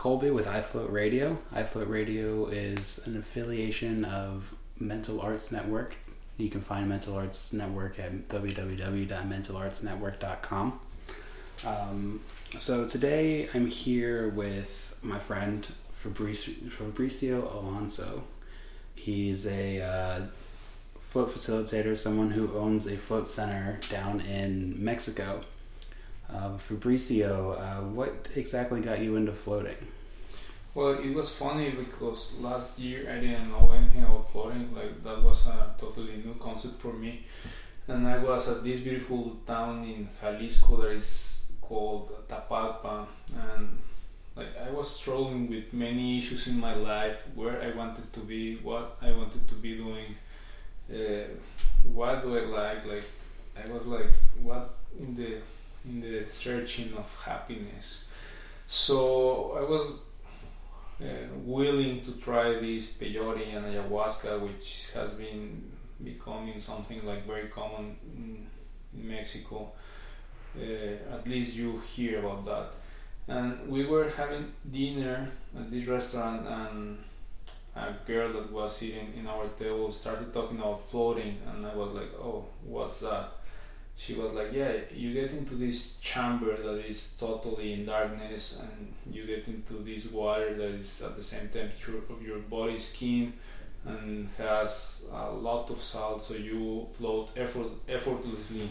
Colby with iFloat Radio. iFloat Radio is an affiliation of Mental Arts Network. You can find Mental Arts Network at www.mentalartsnetwork.com. Um, so today I'm here with my friend Fabrizio, Alonso. He's a uh, float facilitator, someone who owns a float center down in Mexico. Uh, Fabrizio, uh, what exactly got you into floating? Well, it was funny because last year I didn't know anything about floating. Like that was a totally new concept for me. And I was at this beautiful town in Jalisco that is called Tapalpa, and like I was struggling with many issues in my life, where I wanted to be, what I wanted to be doing, uh, what do I like. Like I was like, what in the in the searching of happiness. So I was uh, willing to try this peyote and ayahuasca, which has been becoming something like very common in, in Mexico. Uh, at least you hear about that. And we were having dinner at this restaurant, and a girl that was sitting in our table started talking about floating, and I was like, "Oh, what's that?" She was like, yeah, you get into this chamber that is totally in darkness, and you get into this water that is at the same temperature of your body skin and has a lot of salt, so you float effort, effortlessly.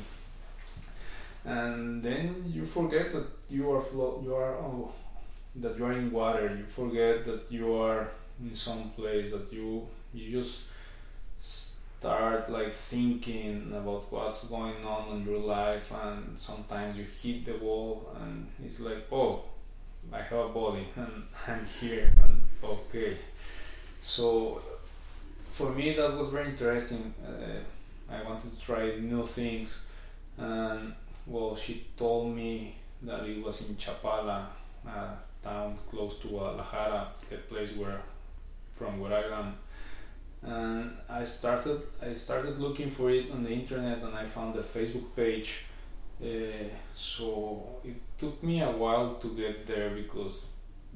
And then you forget that you are float, you are oh, that you are in water. You forget that you are in some place that you you just start like thinking about what's going on in your life and sometimes you hit the wall and it's like oh i have a body and i'm here and okay. So for me that was very interesting. Uh, i wanted to try new things and well she told me that it was in chapala a town close to guadalajara the place where from where i am and I started I started looking for it on the internet and I found the Facebook page. Uh, so it took me a while to get there because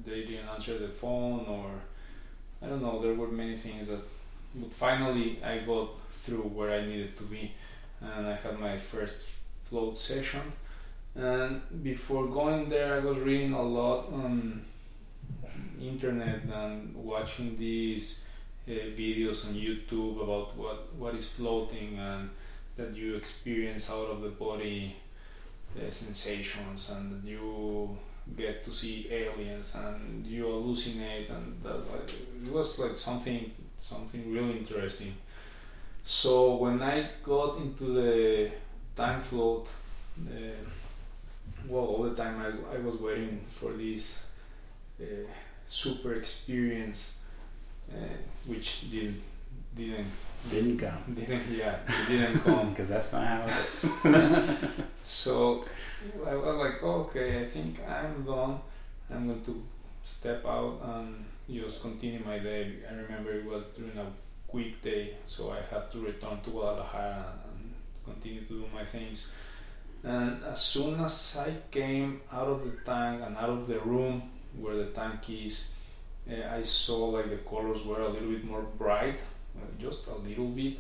they didn't answer the phone or I don't know. There were many things that, but finally I got through where I needed to be, and I had my first float session. And before going there, I was reading a lot on internet and watching these videos on YouTube about what what is floating and that you experience out of the body uh, sensations and that you get to see aliens and you hallucinate and that it was like something something really interesting. So when i got into the tank float uh, well all the time I, I was waiting for this uh, super experience uh, which did, didn't didn't come. Didn't yeah, it didn't come because that's not how it is. so I was like, oh, okay, I think I'm done. I'm going to step out and just continue my day. I remember it was during a weekday, so I had to return to Guadalajara and continue to do my things. And as soon as I came out of the tank and out of the room where the tank is, uh, I saw like the colors were a little bit more bright, uh, just a little bit,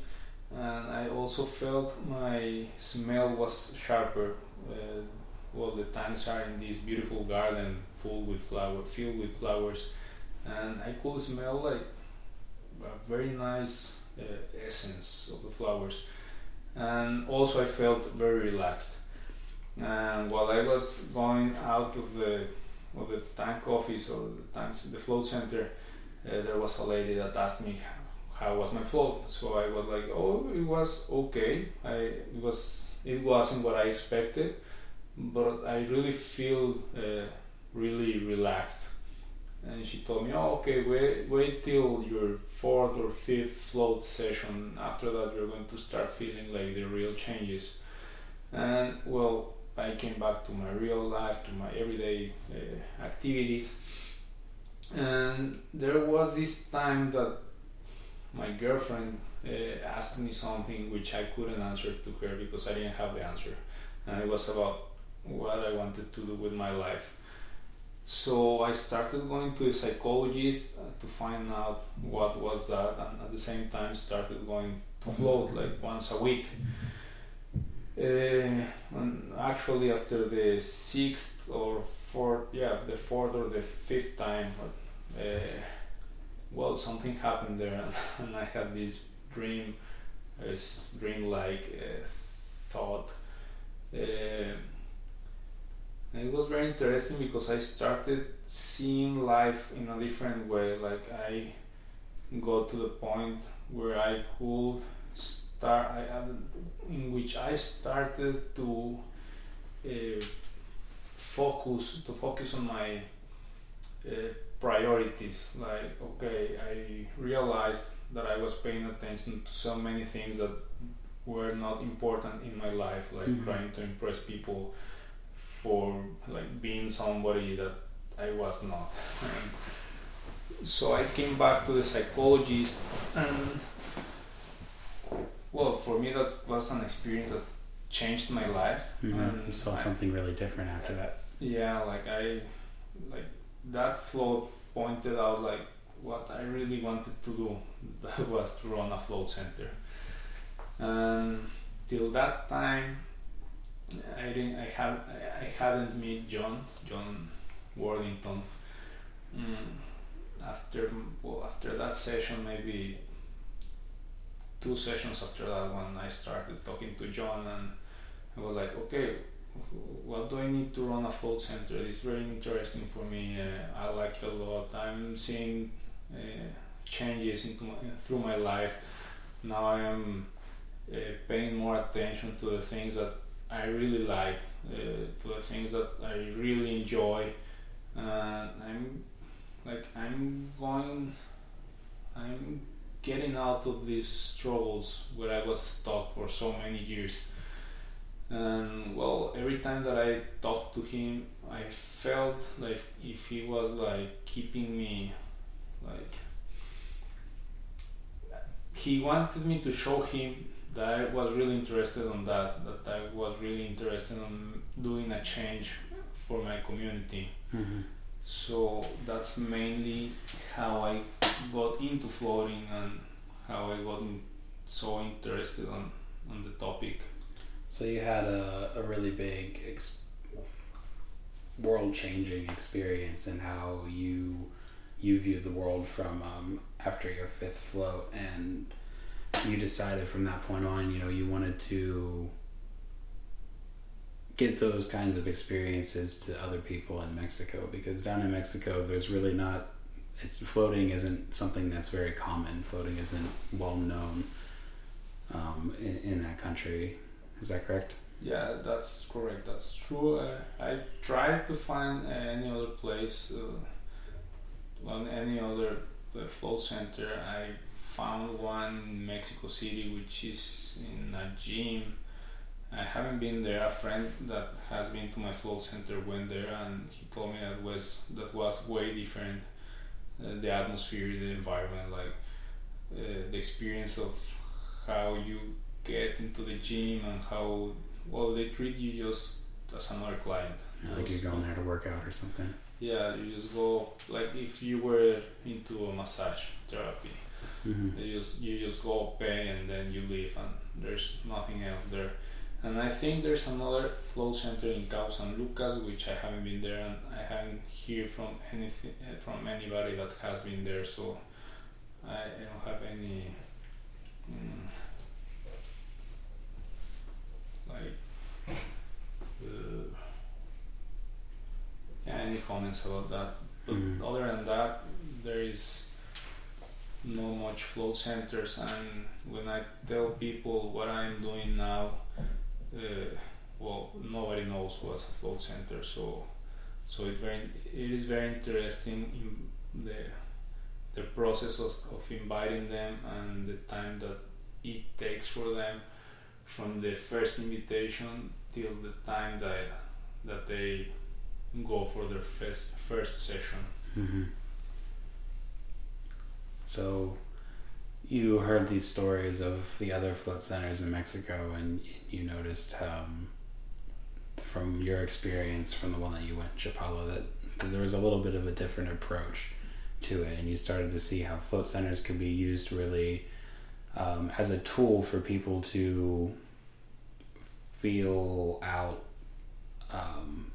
and I also felt my smell was sharper. Uh, well, the tanks are in this beautiful garden full with flower, filled with flowers, and I could smell like a very nice uh, essence of the flowers, and also I felt very relaxed. And while I was going out of the of the tank office or the tanks the float center, uh, there was a lady that asked me how was my float. So I was like, oh, it was okay. I it was it wasn't what I expected, but I really feel uh, really relaxed. And she told me, oh, okay, wait, wait till your fourth or fifth float session. After that, you're going to start feeling like the real changes. And well, I came back to my real life, to my everyday uh, activities. And there was this time that my girlfriend uh, asked me something which I couldn't answer to her because I didn't have the answer. And it was about what I wanted to do with my life. so I started going to a psychologist uh, to find out what was that, and at the same time started going to float like once a week. And actually, after the sixth or fourth, yeah, the fourth or the fifth time, uh, well, something happened there, and I had this dream, this dream-like uh, thought. Uh, and it was very interesting because I started seeing life in a different way. Like I got to the point where I could start, I, in which I started to uh, focus to focus on my uh, priorities. Like okay, I realized that I was paying attention to so many things that were not important in my life, like mm-hmm. trying to impress people for like being somebody that I was not. so I came back to the psychologist and well for me that was an experience that changed my life mm-hmm. and you saw I, something really different after that yeah like I like that float pointed out like what I really wanted to do that was to run a float center and till that time I didn't. I have. I hadn't met John. John Worthington. Mm, after well, after that session, maybe two sessions after that one, I started talking to John, and I was like, okay, what do I need to run a float center? It's very interesting for me. Uh, I like it a lot. I'm seeing uh, changes into my, through my life. Now I am uh, paying more attention to the things that I really like, uh, to the things that I really enjoy. And I'm like I'm going, I'm getting out of these struggles where I was stuck for so many years. And well, every time that I talked to him, I felt like if he was like keeping me, like he wanted me to show him that I was really interested on that, that I was really interested on doing a change for my community. Mm-hmm. So that's mainly how I got into floating and how I got in, so interested on, on the topic. So you had a, a really big ex- world changing experience in how you you view the world from um, after your fifth float and you decided from that point on, you know, you wanted to get those kinds of experiences to other people in Mexico because down in Mexico there's really not it's floating isn't something that's very common. Floating isn't well known um, in, in that country. Is that correct? Yeah, that's correct. That's true. Uh, I tried to find any other place, uh, on any other uh, float center. I found one in Mexico City, which is in a gym. I haven't been there. A friend that has been to my float center went there, and he told me that was that was way different. Uh, the atmosphere, the environment, like uh, the experience of how you get into the gym and how well they treat you just as another client. Yeah, like you're going there to work out or something. Yeah, you just go like if you were into a massage therapy Mm-hmm. You just you just go pay and then you leave, and there's nothing else there. And I think there's another float center in Cabo San Lucas, which I haven't been there, and I haven't heard from anything from anybody that has been there. So I, I don't have any mm, like uh, yeah, any comments about that. But mm-hmm. other than that, there is no much float centers and when I tell people what I'm doing now uh, well nobody knows what's a float center so so it very it is very interesting in the the process of, of inviting them and the time that it takes for them from the first invitation till the time that that they go for their first first session mm-hmm. So you heard these stories of the other float centers in Mexico, and you noticed um, from your experience from the one that you went in Chapala that that there was a little bit of a different approach to it, and you started to see how float centers could be used really um, as a tool for people to feel out um,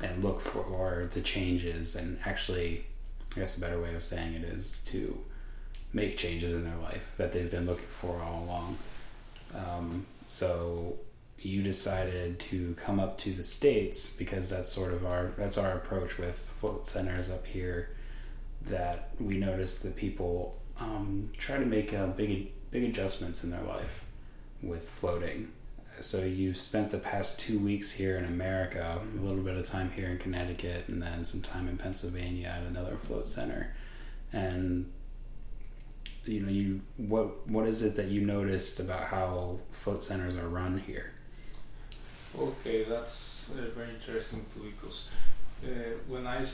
and look for the changes, and actually, I guess a better way of saying it is to make changes in their life that they've been looking for all along. Um, so you decided to come up to the states because that's sort of our that's our approach with float centers up here that we notice that people um, try to make uh, big big adjustments in their life with floating so you spent the past two weeks here in america a little bit of time here in connecticut and then some time in pennsylvania at another float center and you know you what what is it that you noticed about how float centers are run here Okay, that's uh, very interesting too because uh, when I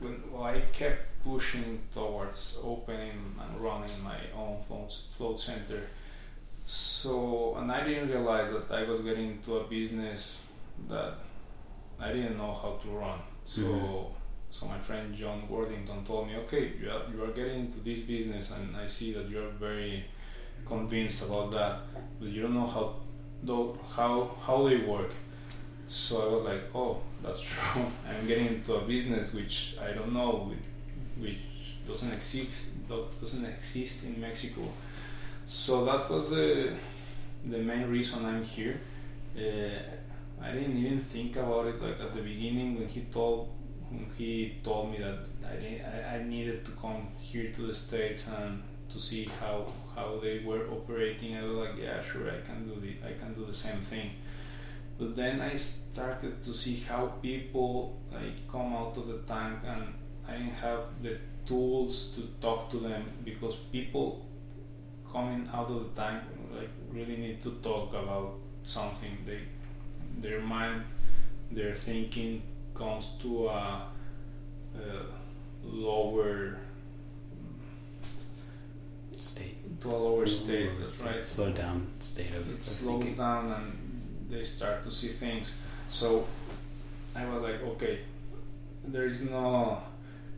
when well, I kept pushing towards opening and running my own float, float center, so and I didn't realize that I was getting into a business that I didn't know how to run. So Mhm. So my friend John Worthington told me, okay, you are, you are getting into this business, and I see that you are very convinced about that, but you don't know how though how how they work. So I was like, oh, that's true. I'm getting into a business which I don't know, which, doesn't exist doesn't exist in Mexico. So that was the the main reason I'm here. Uh, I didn't even think about it like at the beginning when he told he told me that I, I, needed to come here to the states and to see how how they were operating. I was like, yeah, sure, I can do the I can do the same thing. But then I started to see how people like come out of the tank, and I didn't have the tools to talk to them because people coming out of the tank like really need to talk about something. They their mind, their thinking comes to a, a lower state to a lower state. That's right. slow down state of, It of slows thinking. down and they start to see things. So I was like, okay, there is no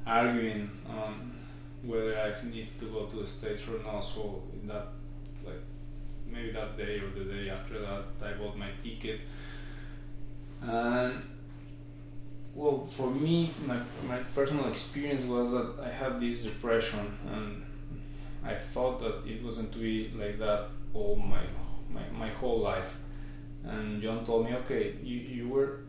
arguing on whether I need to go to the states or not. So in that, like, maybe that day or the day after that, I bought my ticket. And well, for me, my my personal experience was that I had this depression, and I thought that it was going to be like that all my my, my whole life. And John told me, okay, you, you were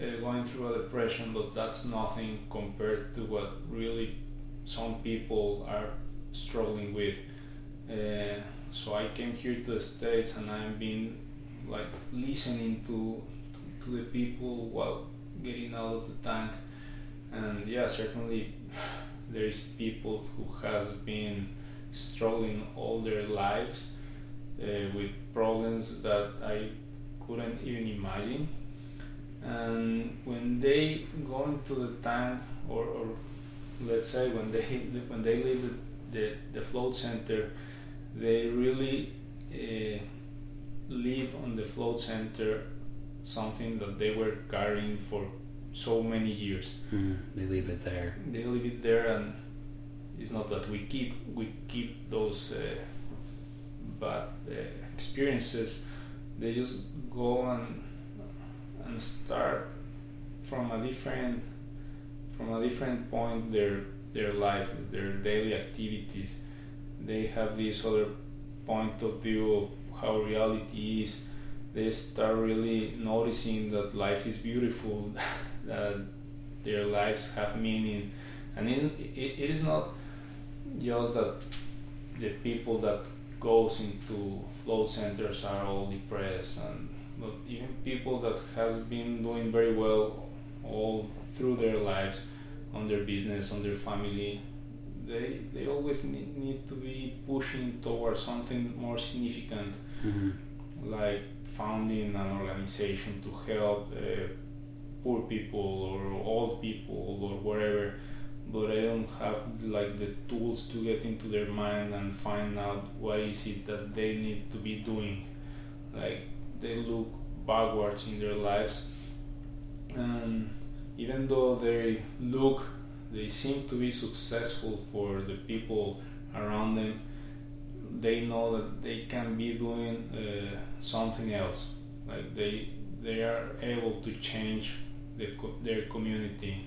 uh, going through a depression, but that's nothing compared to what really some people are struggling with. Uh, so I came here to the States and I've been like listening to, to, to the people while getting out of the tank. And yeah, certainly there is people who has been struggling all their lives uh, with problems that I couldn't even imagine. And when they go into the tank, or, or let's say when they when they leave the, the, the float center, they really uh, leave on the float center something that they were carrying for so many years Mhm. They leave it there. they leave it there and it's not that we keep we keep those uh, bad uh, experiences they just go and and start from a different from a different point their their life their daily activities they have this other point of view of how reality is they start really noticing that life is beautiful that their lives have meaning and it, it, it is not just that the people that goes into float centers are all depressed and but even people that has been doing very well all through their lives on their business on their family they they always need, need to be pushing towards something more significant Mhm. like founding an organization to help uh, poor people or old people or whatever but I don't have like the tools to get into their mind and find out what is it that they need to be doing. Like they look backwards in their lives and even though they look, they seem to be successful for the people around them, they know that they can be doing uh, something else. Like they they are able to change the, their community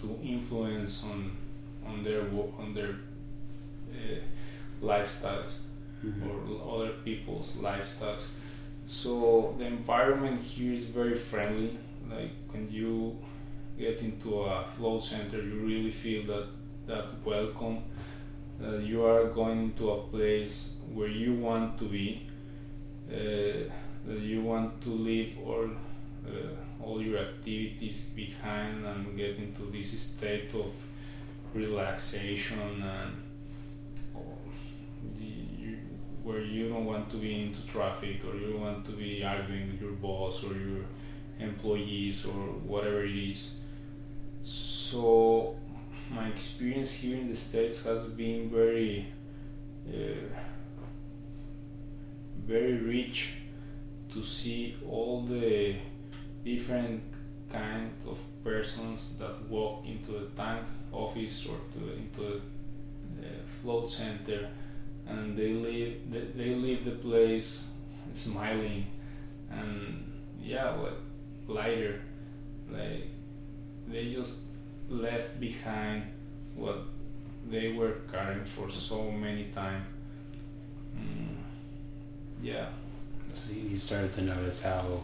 to influence on on their on their uh, lifestyles mm-hmm. or other people's lifestyles. So the environment here is very friendly. Like when you get into a float center, you really feel that that welcome. That you are going to a place where you want to be. Uh, that you want to leave all uh, all your activities behind and get into this state of relaxation and where you don't want to be into traffic or you want to be arguing with your boss or your employees or whatever it is. So my experience here in the states has been very, uh, very rich to see all the different kind of persons that walk into the tank office or to, into the float center and they leave they, they leave the place smiling and yeah like lighter. Like they just left behind what they were carrying for so many time mm, yeah so you started to notice how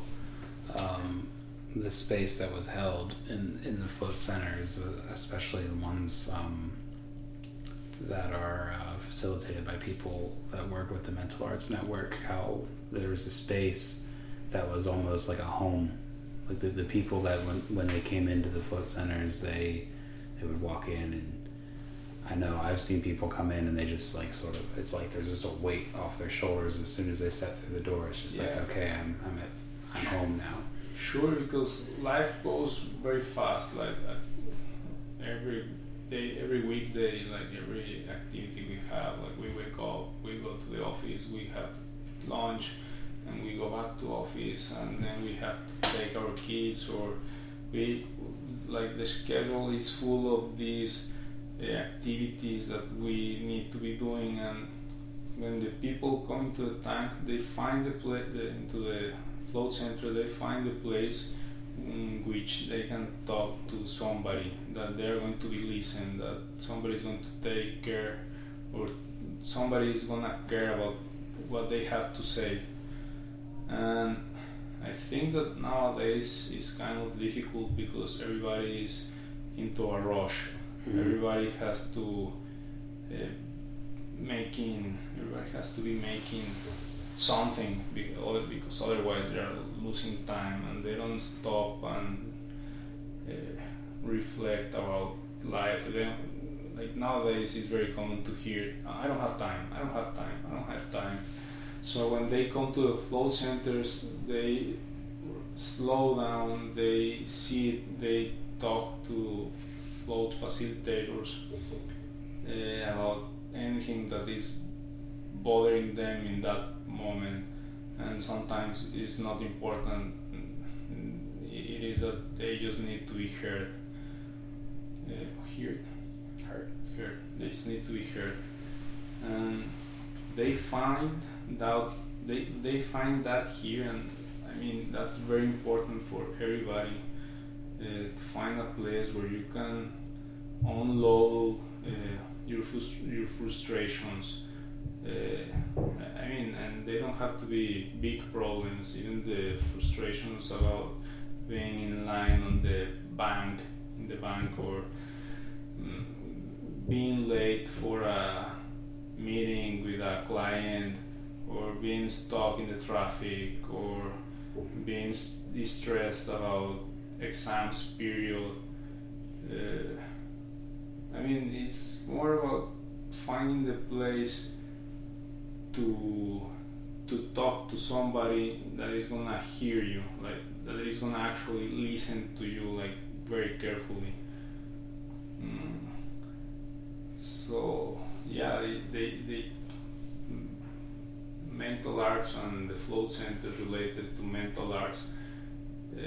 um, the space that was held in, in the float centers, uh, especially the ones um, that are uh, facilitated by people that work with the Mental Arts Network, how there was a space that was almost like a home. Like the, the people that when, when they came into the float centers, they they would walk in and I know I've seen people come in and they just like sort of it's like there's just a weight off their shoulders as soon as they step through the door. It's just yeah. like okay, I'm I'm at I'm home now. Sure, because life goes very fast. Like uh, every day, every weekday, like every activity we have, like we wake up, we go to the office, we have lunch, and we go back to office, and then we have to take our kids or we like the schedule is full of these uh, activities that we need to be doing and when the people come into the tank they find the place the, into the float center, they find the place in which they can talk to somebody that they're going to be listened, that somebody is going to take care, or somebody is gonna care about what they have to say. And I think that nowadays it's kind of difficult because everybody is into a rush. Mm-hmm. Everybody has to uh, making. Everybody has to be making something because otherwise they are losing time and they don't stop and uh, reflect about life. They like nowadays it's very common to hear, I don't have time, I don't have time, I don't have time. So when they come to the float centers, they slow down, they sit, they talk to float facilitators uh, about anything that is bothering them in that moment. And sometimes it's not important. It is that they just need to be heard. Uh, heard. Heard. Heard. They just need to be heard. And they find that they, they find that here and I mean that's very important for everybody uh, to find a place where you can unload uh, your, frust- your frustrations uh, I mean, and they don't have to be big problems. Even the frustrations about being in line on the bank, in the bank, or um, being late for a meeting with a client, or being stuck in the traffic, or being distressed about exams period. Uh, I mean, it's more about finding the place to to talk to somebody that is gonna hear you, like that is gonna actually listen to you, like very carefully. Mm. So yeah, they, they, they mental arts and the float centers related to mental arts uh,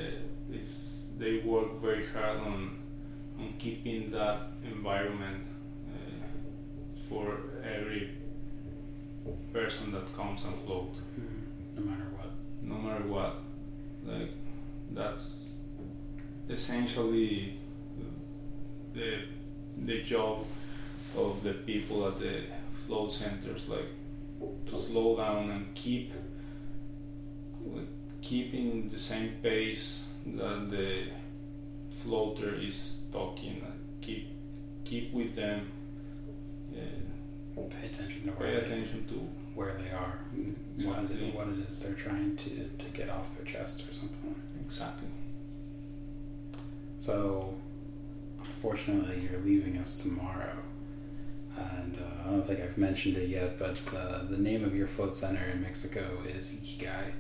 they work very hard on on keeping that environment uh, for every person that comes and float Mm-hmm. No matter what. no matter what like that's essentially the the job of the people at the float centers like to slow down and keep keeping the same pace that the floater is talking keep keep with them uh, Pay attention to pay where they, to where they are, and what, it, Exactly. what it is they're trying to, to get off their chest or something. exactly So, unfortunately, you're leaving us tomorrow. And uh, I don't think I've mentioned it yet, but uh, the name of your float center in Mexico is Ikigai,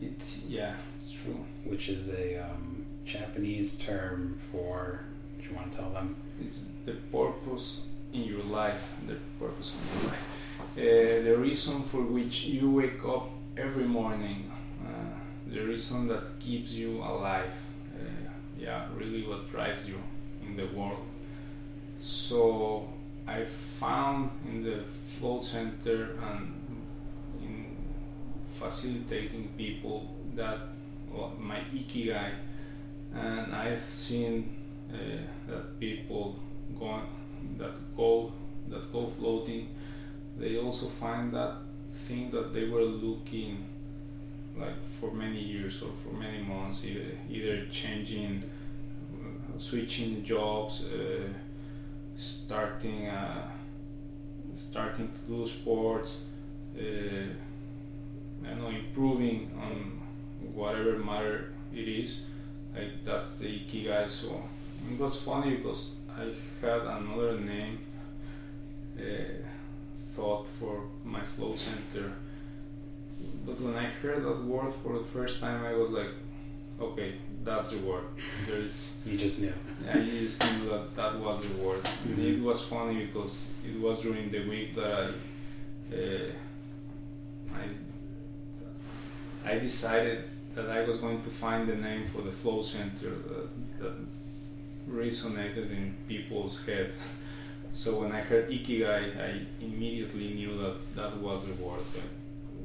it's yeah it's true which is a um, Japanese term for. Do you want to tell them? It's the purpose in your life, the purpose in your life. Uh, the reason for which you wake up every morning, uh, the reason that keeps you alive. Uh, yeah, really what drives you in the world. So I found in the float center and in facilitating people that well, my ikigai, and I've seen uh, that people going that go that go floating. They also find that thing that they were looking like for many years or for many months either, either changing switching jobs uh, starting uh, starting to do sports uh, I know improving on whatever matter it is like that's the ikigai so it was funny because I had another name uh, thought for my float center. But when I heard that word for the first time I was like okay that's the word there is You just knew. I just knew that that was the word Mhm. it was funny because it was during the week that I uh, I I decided that I was going to find the name for the float center that, that resonated in people's heads. So when I heard ikigai, I immediately knew that that was the word.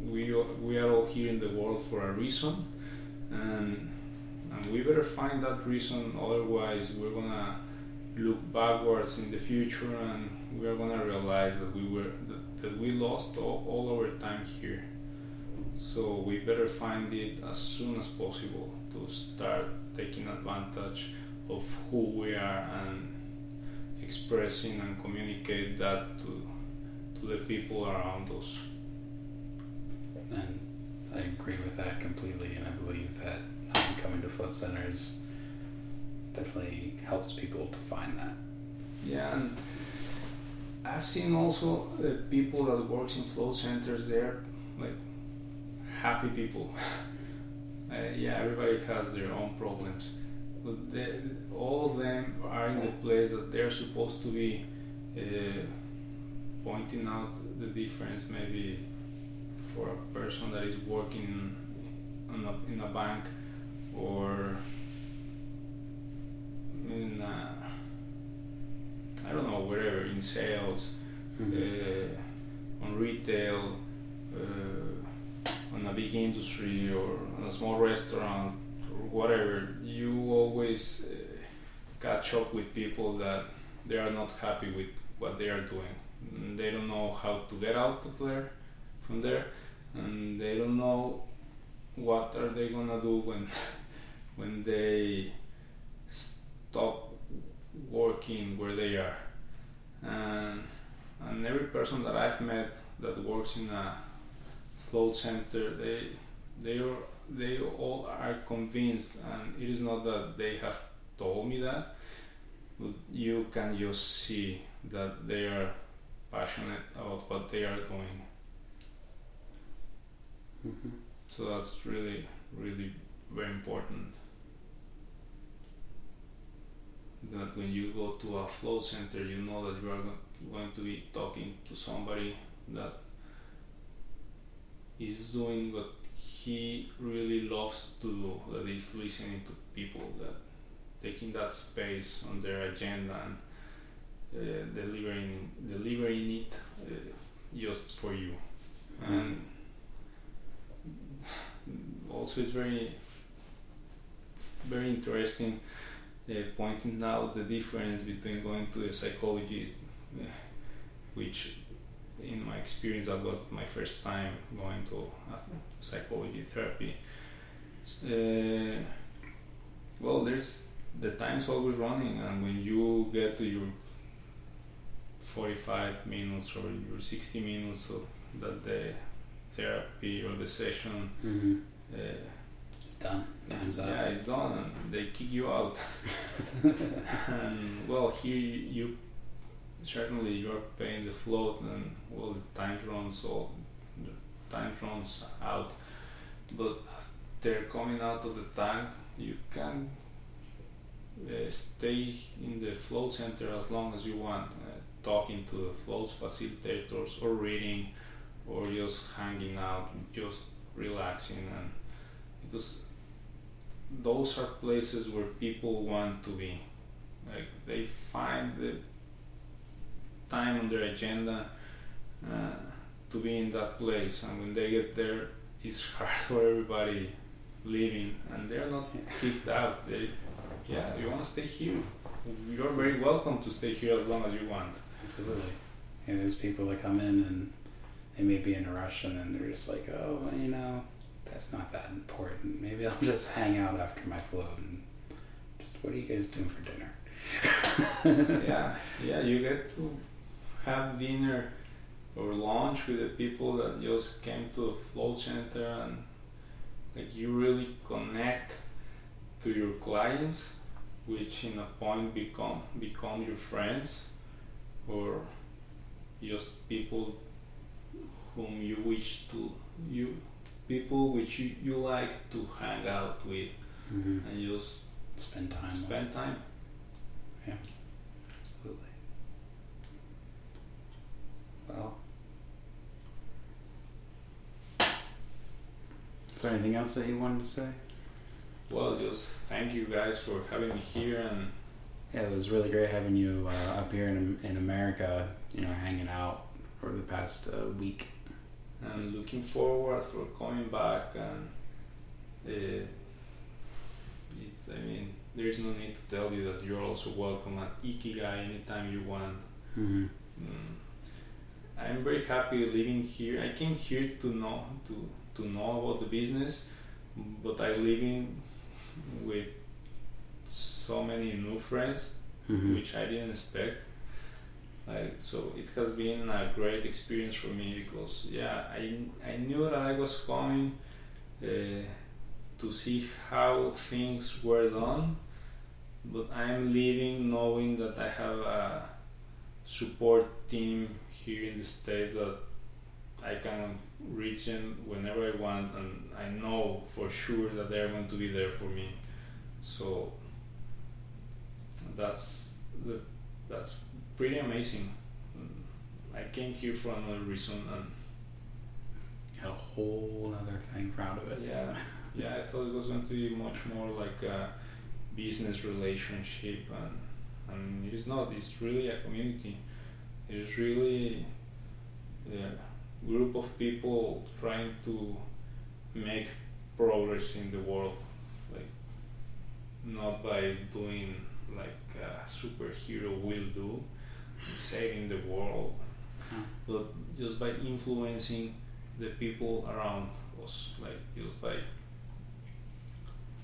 We we are all here in the world for a reason, and and we better find that reason. Otherwise, we're gonna look backwards in the future, and we are gonna realize that we were that, that we lost all, all our time here. So we better find it as soon as possible to start taking advantage of who we are and expressing and communicate that to to the people around us. And I agree with that completely, and I believe that coming to float centers definitely helps people to find that. Yeah, and I've seen also the people that works in float centers. They're like happy people. uh, yeah, everybody has their own problems, but they, all of them are in the place that they're supposed to be, uh, pointing out the difference. Maybe for a person that is working in a, in a bank or in a, I don't know wherever in sales, uh, on retail, uh, on a big industry or on a small restaurant or whatever, you always uh, catch up with people that they are not happy with what they are doing. They don't know how to get out of there, from there, and they don't know what are they gonna do when when they stop working where they are. And and every person that I've met that works in a float center they they are they all are convinced and it is not that they have told me that but you can just see that they are passionate about what they are doing. Hmm so that's really really very important that when you go to a float center you know that you are going to be talking to somebody that is doing what he really loves to do that is listening to people that taking that space on their agenda and uh, delivering delivering it uh, just for you. And also it's very very interesting pointing out the difference between going to a psychologist which in my experience that was my first time going to psychology therapy uh, well there's the time's always running and when you get to your 45 minutes or your 60 minutes of that the therapy or the session Mm-hmm. uh, done. Time's up. yeah it's done and they kick you out and well here you, you certainly you're paying the float and well the time runs all the time runs out but after coming out of the tank you can uh, stay in the float center as long as you want uh, talking to the float facilitators or reading or just hanging out just relaxing and because those are places where people want to be. Like they find the time on their agenda uh, to be in that place and when they get there it's hard for everybody leaving and they're not kicked out. They yeah you want to stay here. You're very welcome to stay here as long as you want. Absolutely. Yeah, there's people that come in and they may be in a rush and then they're just like, oh, well, you know, that's not that important. Maybe I'll just hang out after my float and just, what are you guys doing for dinner? yeah yeah you get to have dinner or lunch with the people that just came to the float center and like you really connect to your clients which in a point become become your friends or just people whom you wish to you people which you, you like to hang out with hmm and just Spend time. with- spend time Yeah. Absolutely. Well. Is there anything else that you wanted to say? Well, just thank you guys for having me here, and Yeah, it was really great having you uh, up here in, in America, you know, hanging out for the past uh, week. And looking forward for coming back. And uh, it's, I mean, there is no need to tell you that you're also welcome at Ikigai anytime you want. Mm-hmm. Mm. I'm very happy living here. I came here to know to to know about the business, but I live in with so many new friends Mm-hmm. which I didn't expect. Like so, it has been a great experience for me because yeah, I I knew that I was coming uh, to see how things were done, but I'm leaving knowing that I have a support team here in the states that I can reach them whenever I want, and I know for sure that they're going to be there for me. So that's the that's pretty amazing. Mm, I came here for another reason, and Had a whole other thing proud of it. yeah, yeah, I thought it was going to be much more like a business relationship, and and it is not. It's really a community. It is really a group of people trying to make progress in the world, like not by doing like a superhero will do, saving the world, Huh. but just by influencing the people around us, like just by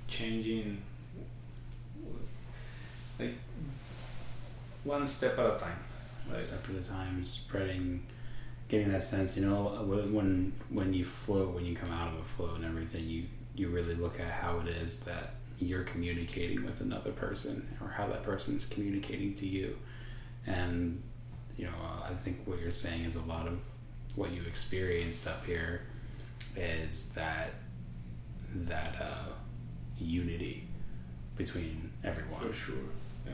changing, like one step at a time. Like, step at a time, spreading, getting that sense. You know, when when- you float, when you come out of a flow and everything, you you really look at how it is that you're communicating with another person, or how that person is communicating to you, and you know, I think what you're saying is a lot of what you experienced up here is that that uh, unity between everyone. For sure, yeah.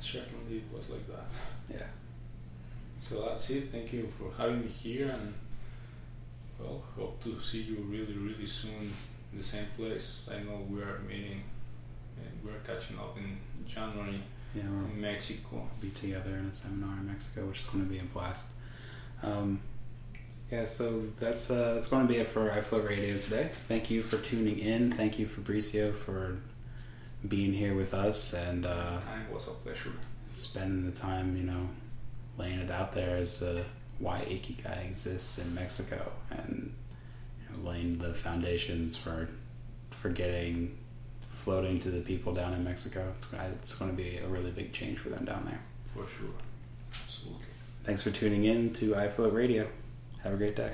Certainly it was like that. Yeah. So that's it. Thank you for having me here, and well, hope to see you really, really soon in the same place. I know we are meeting And we're catching up in January Yeah, we'll Mexico. be together in a seminar in Mexico, which is going to be a blast. Um, yeah, so that's uh, that's going to be it for iFloat Radio today. Thank you for tuning in. Thank you, Fabrizio, for being here with us and uh, Time was a pleasure. spending the time, you know, laying it out there as uh, why Ikigai exists in Mexico and you know, laying the foundations for for getting floating to the people down in Mexico. It's, it's going to be a really big change for them down there. For sure. Absolutely. Thanks for tuning in to iFloat Radio. Have a great day.